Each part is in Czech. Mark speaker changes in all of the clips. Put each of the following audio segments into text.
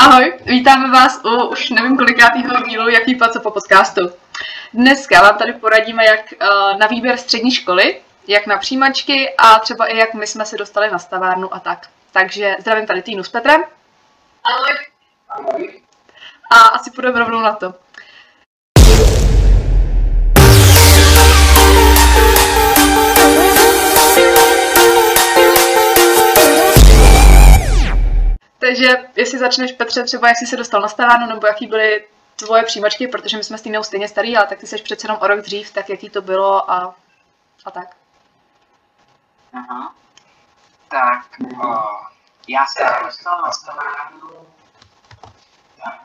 Speaker 1: Ahoj, vítáme vás u už nevím kolikátýho dílu Jaký co po podcastu. Dneska vám tady poradíme, jak uh, na výběr střední školy, jak na přijímačky a třeba i jak my jsme se dostali na stavárnu a tak. Takže zdravím tady Týnu s Petrem.
Speaker 2: Ahoj. Ahoj.
Speaker 1: A asi půjdeme rovnou na to. Takže jestli začneš, Petře, třeba jak jsi se dostal na stavárnu, nebo jaký byly tvoje přijímačky, protože my jsme s Týnou stejně starý, ale tak ty jsi přece jenom o rok dřív, tak jaký to bylo a, a tak.
Speaker 2: Aha. Tak, o, já jsem se dostal na stavárnu, tak,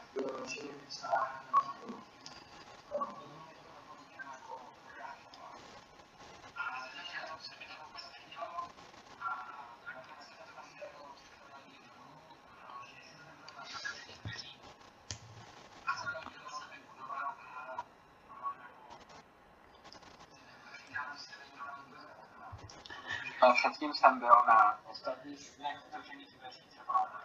Speaker 2: předtím jsem byl na ostatních otevřených dveří třeba. Komunistická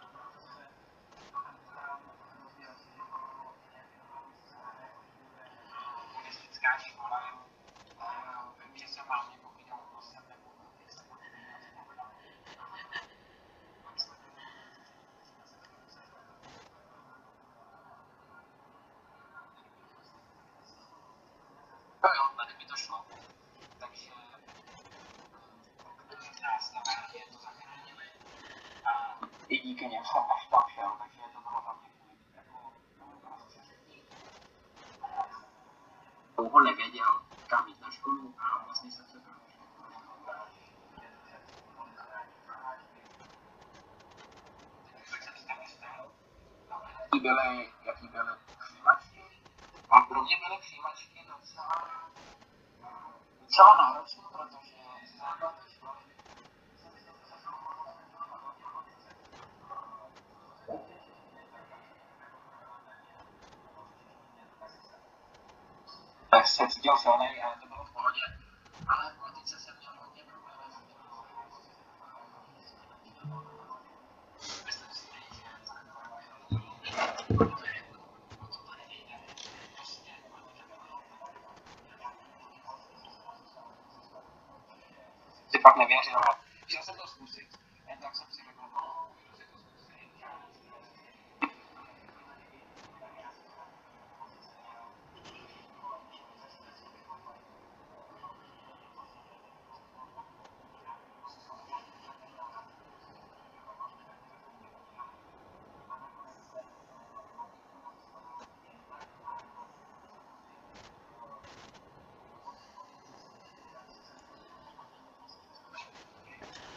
Speaker 2: díky něm jsem až tam šel, takže to bylo tam jako dlouho nevěděl, kam jít na školu a vlastně jsem se tam jaký byly, jaký byly přijímačky. A pro mě byly přijímačky docela, docela náročné, protože základní se cítil silný, ale to bylo v pohodě. Ale v politice jsem měl hodně problémů. Myslím si, že si pak nevěřil. Chtěl jsem to zkusit, jen tak jsem si řekl, no, že to zkusím.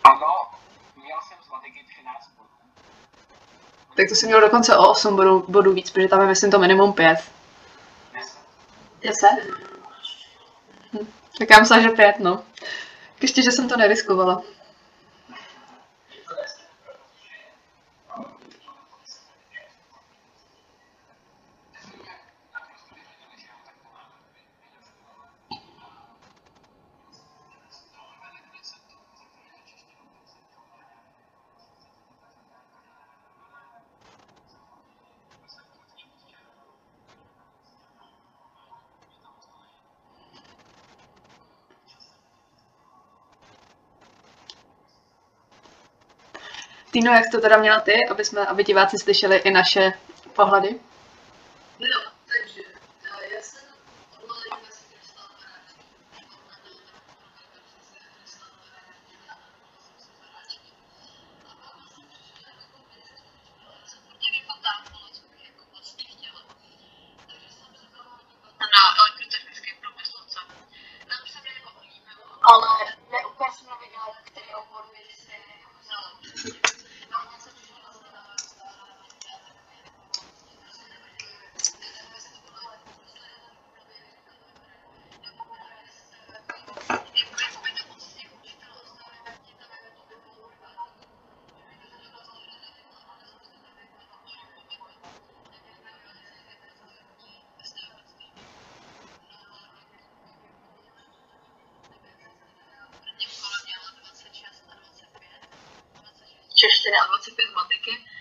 Speaker 2: Ano, měl jsem z matiky 13 bodů.
Speaker 1: Tak to jsi měl dokonce o 8 bodů, bodů víc, protože tam je myslím to minimum 5. 10? Hm. Tak já myslím, že 5, no. Ještě, že jsem to neriskovala. Týno, jak to teda měla ty, aby, jsme, aby diváci slyšeli i naše pohledy?
Speaker 3: Češtiny a 25 matiky. A v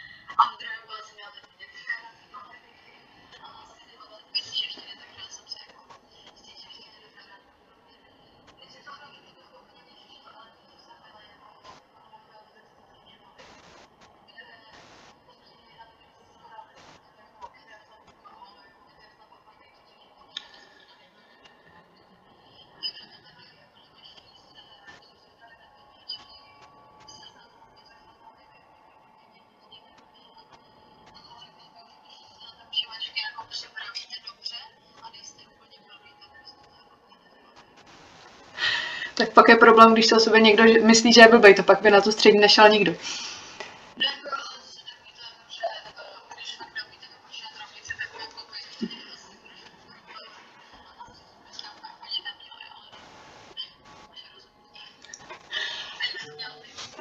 Speaker 1: Tak pak je problém, když se o sobě někdo myslí, že je blbej, to pak by na tu střední nešel nikdo.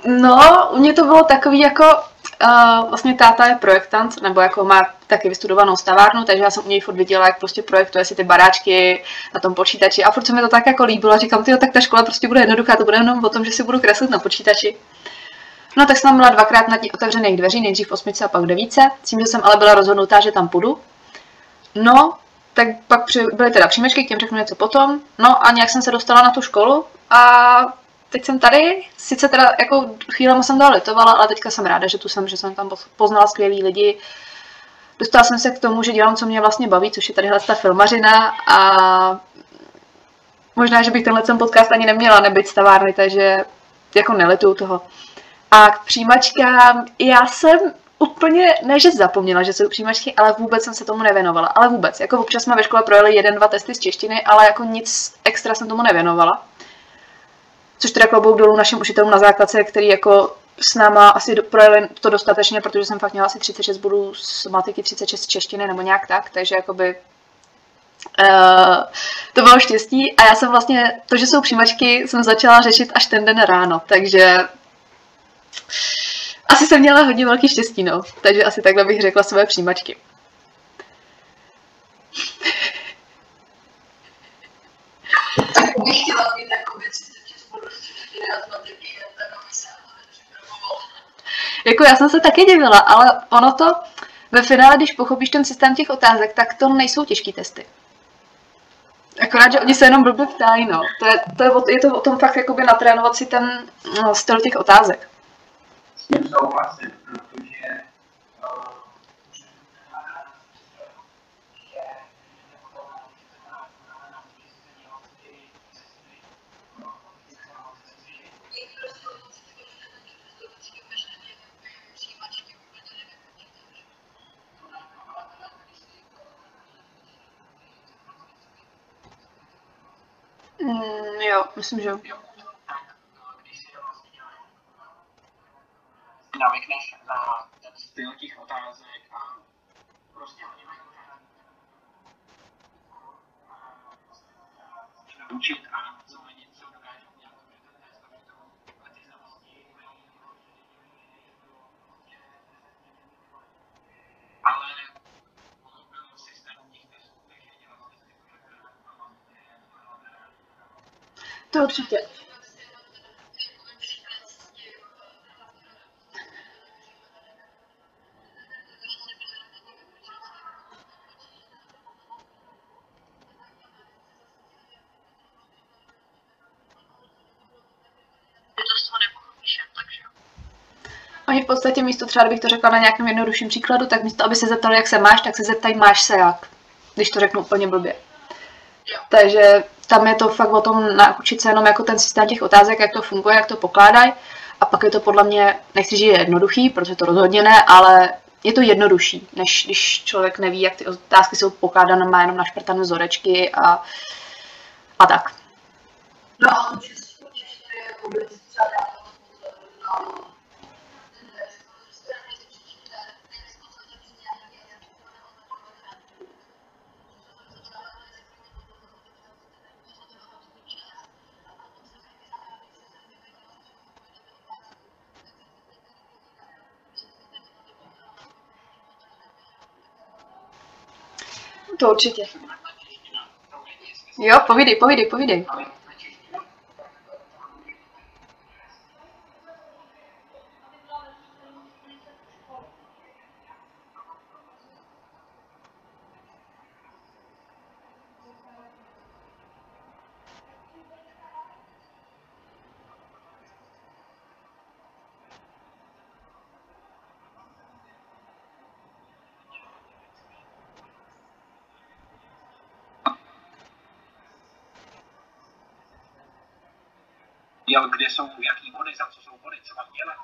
Speaker 3: No,
Speaker 1: u mě to bylo takový jako, uh, vlastně táta je projektant, nebo jako má taky vystudovanou stavárnu, takže já jsem u něj furt viděla, jak prostě projektuje si ty baráčky na tom počítači a furt se mi to tak jako líbilo říkám, tyjo, tak ta škola prostě bude jednoduchá, to bude jenom o tom, že si budu kreslit na počítači. No tak jsem byla dvakrát na těch otevřených dveří, nejdřív v osmice a pak v devíce, s tím, že jsem ale byla rozhodnutá, že tam půjdu. No, tak pak byly teda příjmečky, k těm řeknu něco potom. No a nějak jsem se dostala na tu školu a teď jsem tady, sice teda jako chvílema jsem toho litovala, ale teďka jsem ráda, že tu jsem, že jsem tam poznala skvělý lidi. Dostala jsem se k tomu, že dělám, co mě vlastně baví, což je tadyhle ta filmařina a možná, že bych tenhle ten podcast ani neměla nebyt stavárny, takže jako nelituju toho. A k přijímačkám, já jsem úplně, ne že zapomněla, že jsou přijímačky, ale vůbec jsem se tomu nevěnovala. Ale vůbec, jako občas jsme ve škole projeli jeden, dva testy z češtiny, ale jako nic extra jsem tomu nevěnovala. Což teda klobouk dolů našim učitelům na základce, který jako s náma asi projeli to dostatečně, protože jsem fakt měla asi 36 bodů z matiky, 36 z češtiny nebo nějak tak, takže jakoby Uh, to bylo štěstí a já jsem vlastně, to, že jsou přijímačky, jsem začala řešit až ten den ráno, takže asi jsem měla hodně velký štěstí, no. Takže asi takhle bych řekla své přijímačky. Jako já jsem se taky divila, ale ono to ve finále, když pochopíš ten systém těch otázek, tak to nejsou těžké testy. Akorát, že oni se jenom blbě ptají, no. To je, to je, o, je to o tom fakt jakoby natrénovat si ten no, styl těch otázek.
Speaker 2: S tím souhlasím,
Speaker 1: Mm, jo, myslím, že jo.
Speaker 2: navykneš na ten styl těch otázek a prostě mají učit a
Speaker 3: že jo.
Speaker 1: Oni v podstatě místo třeba, kdybych to řekla na nějakém jednodušším příkladu, tak místo, aby se zeptali, jak se máš, tak se zeptají, máš se jak. Když to řeknu úplně blbě.
Speaker 3: Jo.
Speaker 1: Takže tam je to fakt o tom naučit se jenom jako ten systém těch otázek, jak to funguje, jak to pokládají. A pak je to podle mě, nechci říct, že je jednoduchý, protože to rozhodně ne, ale je to jednodušší, než když člověk neví, jak ty otázky jsou pokládané, má jenom našprtané vzorečky a, a tak.
Speaker 3: No
Speaker 1: To určitě. Jo, povídej, povídej, povídej.
Speaker 2: Jo, kde jsou jaký body, za co jsou body, co mám dělat,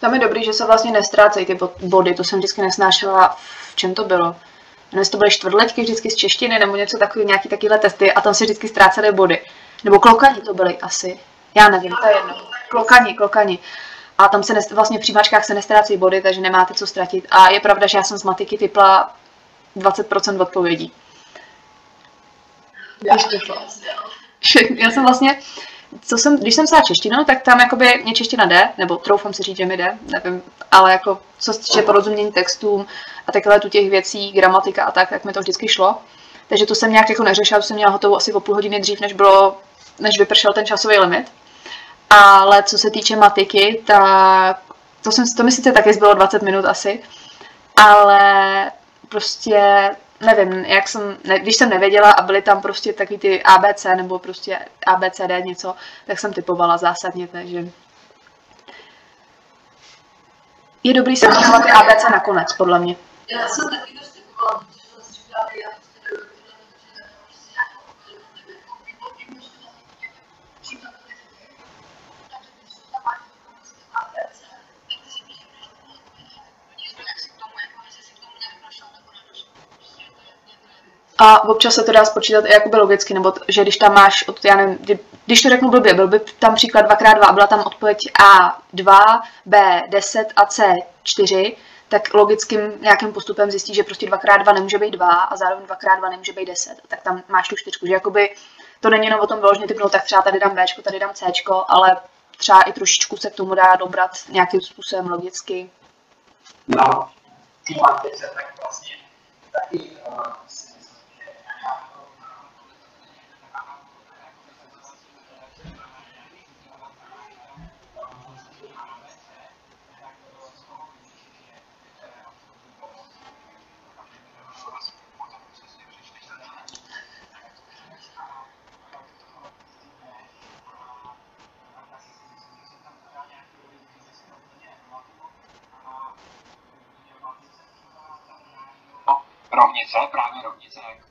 Speaker 1: Tam je dobrý, že se vlastně nestrácejí ty bod- body, to jsem vždycky nesnášela, v čem to bylo. Jestli to byly čtvrtletky vždycky z češtiny nebo něco takový, nějaký takovýhle testy a tam se vždycky ztrácely body. Nebo klokani to byly asi. Já nevím, to je jedno. Klokani, klokani. A tam se nest, vlastně v přijímačkách se nestrácí body, takže nemáte co ztratit. A je pravda, že já jsem z matiky typla 20% odpovědí. Typla. Já jsem vlastně, co jsem, když jsem psala češtinu, tak tam jakoby mě čeština jde, nebo troufám si říct, že mi jde, nevím, ale jako co se týče porozumění textům a takhle tu těch věcí, gramatika a tak, tak mi to vždycky šlo. Takže to jsem nějak jako neřešila, to jsem měla hotovo asi o půl hodiny dřív, než bylo, než vypršel ten časový limit. Ale co se týče matiky, tak to, jsem, to mi sice taky zbylo 20 minut asi, ale prostě nevím, jak jsem, ne, když jsem nevěděla a byly tam prostě taky ty ABC nebo prostě ABCD něco, tak jsem typovala zásadně, takže je dobrý se ty ABC nakonec, podle mě.
Speaker 3: Já jsem taky dost typovala, protože jsem si říkala, já
Speaker 1: A občas se to dá spočítat i jakoby logicky, nebo t- že když tam máš, od, já nevím, kdy- když to řeknu blbě, byl by tam příklad 2x2 a byla tam odpověď A2, B10 a C4, tak logickým nějakým postupem zjistí, že prostě 2x2 nemůže být 2 a zároveň 2x2 nemůže být 10. Tak tam máš tu čtyřku, že jakoby to není jenom o tom vyloženě typnout, tak třeba tady dám B, tady dám C, ale třeba i trošičku se k tomu dá dobrat nějakým způsobem logicky.
Speaker 2: No, ty matice, tak vlastně taky uh, rovnice, právě rovnice, jak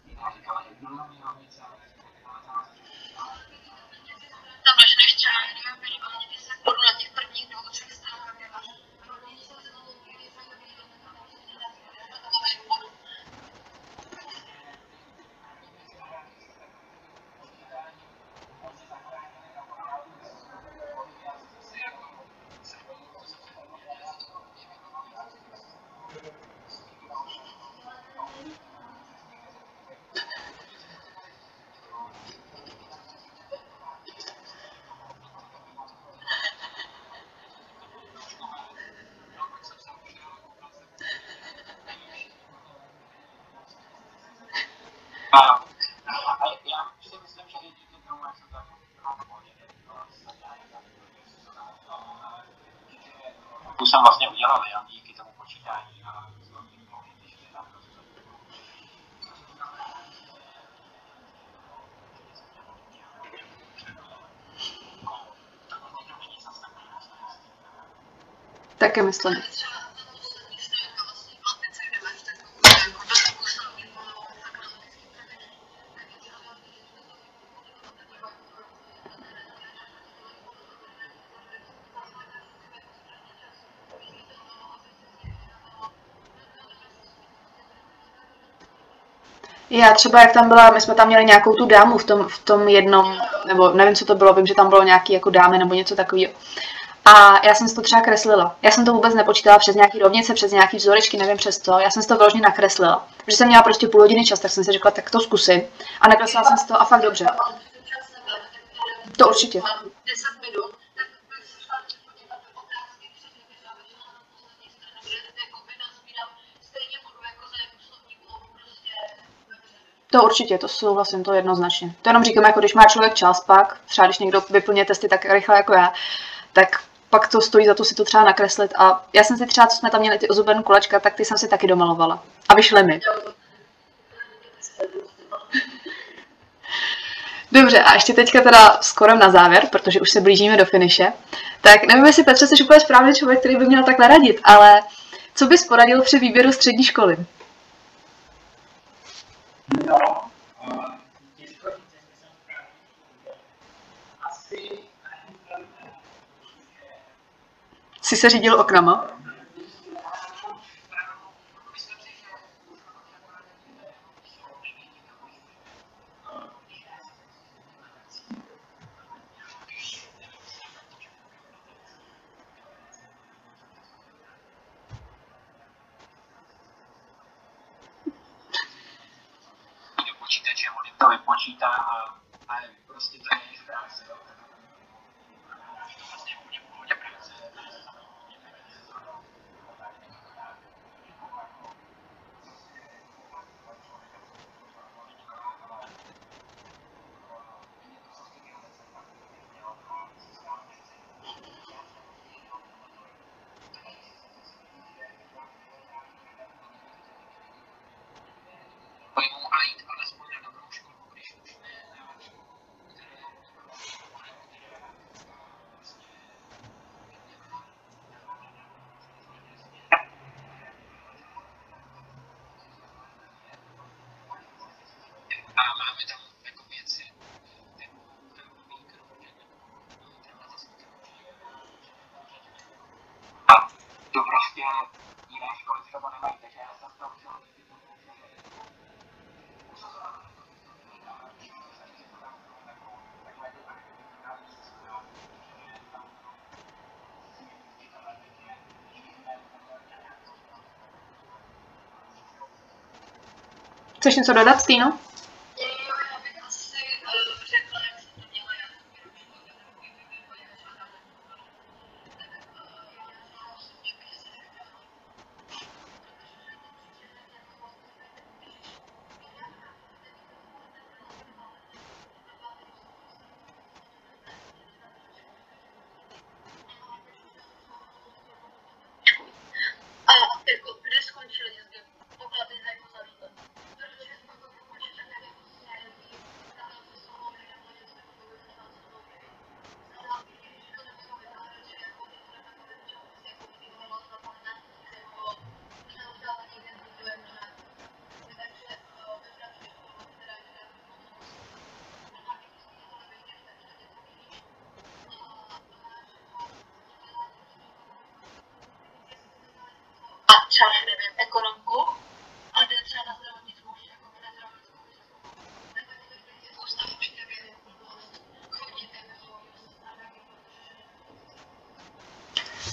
Speaker 2: počítání a
Speaker 1: Také myslím. Já třeba, jak tam byla, my jsme tam měli nějakou tu dámu v tom, v tom jednom, nebo nevím, co to bylo, vím, že tam bylo nějaký jako dámy nebo něco takového. A já jsem si to třeba kreslila. Já jsem to vůbec nepočítala přes nějaký rovnice, přes nějaký vzorečky, nevím přes to. Já jsem si to vyloženě nakreslila. Protože jsem měla prostě půl hodiny čas, tak jsem si řekla, tak to zkusím. A nakreslila jsem si to a fakt dobře. To určitě.
Speaker 3: 10 minut,
Speaker 1: To určitě, to souhlasím, to jednoznačně. To jenom říkám, jako když má člověk čas pak, třeba když někdo vyplňuje testy tak rychle jako já, tak pak to stojí za to si to třeba nakreslit. A já jsem si třeba, co jsme tam měli ty ozubené kolečka, tak ty jsem si taky domalovala. A vyšly mi. Dobře, a ještě teďka teda skoro na závěr, protože už se blížíme do finiše. Tak nevím, jestli Petře jsi úplně správný člověk, který by měl takhle radit, ale co bys poradil při výběru střední školy? Se řídil oknama?
Speaker 2: počítače, on jim to vypočítá a, a prostě to je jejich práce.
Speaker 1: Chceš něco dodat, Stýno?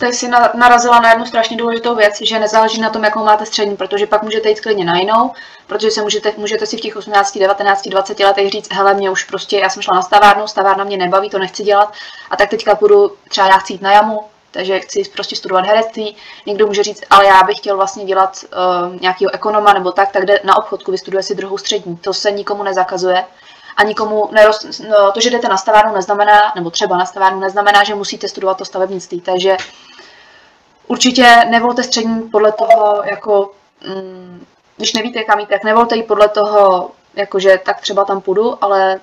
Speaker 1: Tady si na- narazila na jednu strašně důležitou věc, že nezáleží na tom, jakou máte střední, protože pak můžete jít klidně na jinou, protože se můžete, můžete si v těch 18, 19, 20 letech říct, hele, mě už prostě, já jsem šla na stavárnu, stavárna mě nebaví, to nechci dělat, a tak teďka půjdu, třeba já chci jít na jamu, takže chci prostě studovat herectví. Někdo může říct, ale já bych chtěl vlastně dělat uh, nějakého ekonoma nebo tak, tak jde na obchodku, vystuduje si druhou střední. To se nikomu nezakazuje. A nikomu neroz, no, to, že jdete na stavárnu, neznamená, nebo třeba na stavárnu, neznamená, že musíte studovat to stavebnictví. Takže určitě nevolte střední podle toho, jako, mm, když nevíte, kam jít, tak nevolte ji podle toho, jakože tak třeba tam půjdu, ale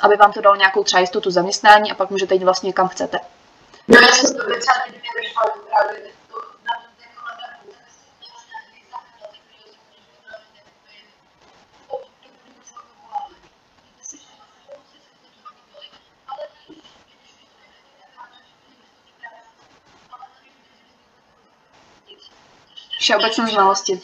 Speaker 1: aby vám to dalo nějakou třeba jistotu zaměstnání a pak můžete jít vlastně kam chcete.
Speaker 3: No já jsem to
Speaker 1: Všeobecné znalosti.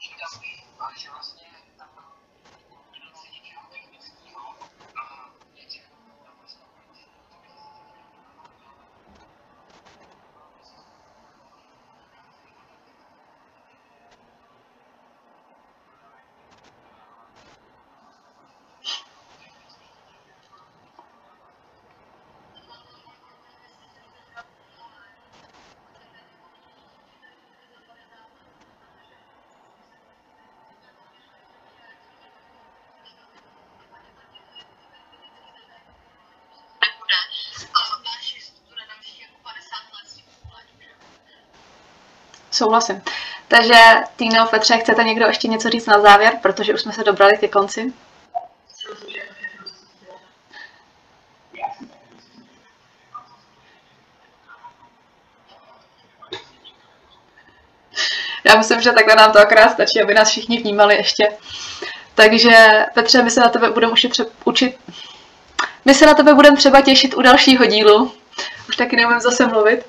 Speaker 2: Že vlastně tam
Speaker 1: Souhlasím. Takže Týno, Petře, chcete někdo ještě něco říct na závěr, protože už jsme se dobrali ke konci? Já myslím, že takhle nám to akorát stačí, aby nás všichni vnímali ještě. Takže Petře, my se na tebe budeme učit, učit my se na tebe budeme třeba těšit u dalšího dílu. Už taky neumím zase mluvit.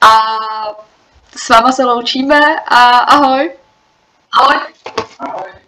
Speaker 1: A s váma se loučíme a ahoj.
Speaker 3: Ahoj.
Speaker 2: Ahoj.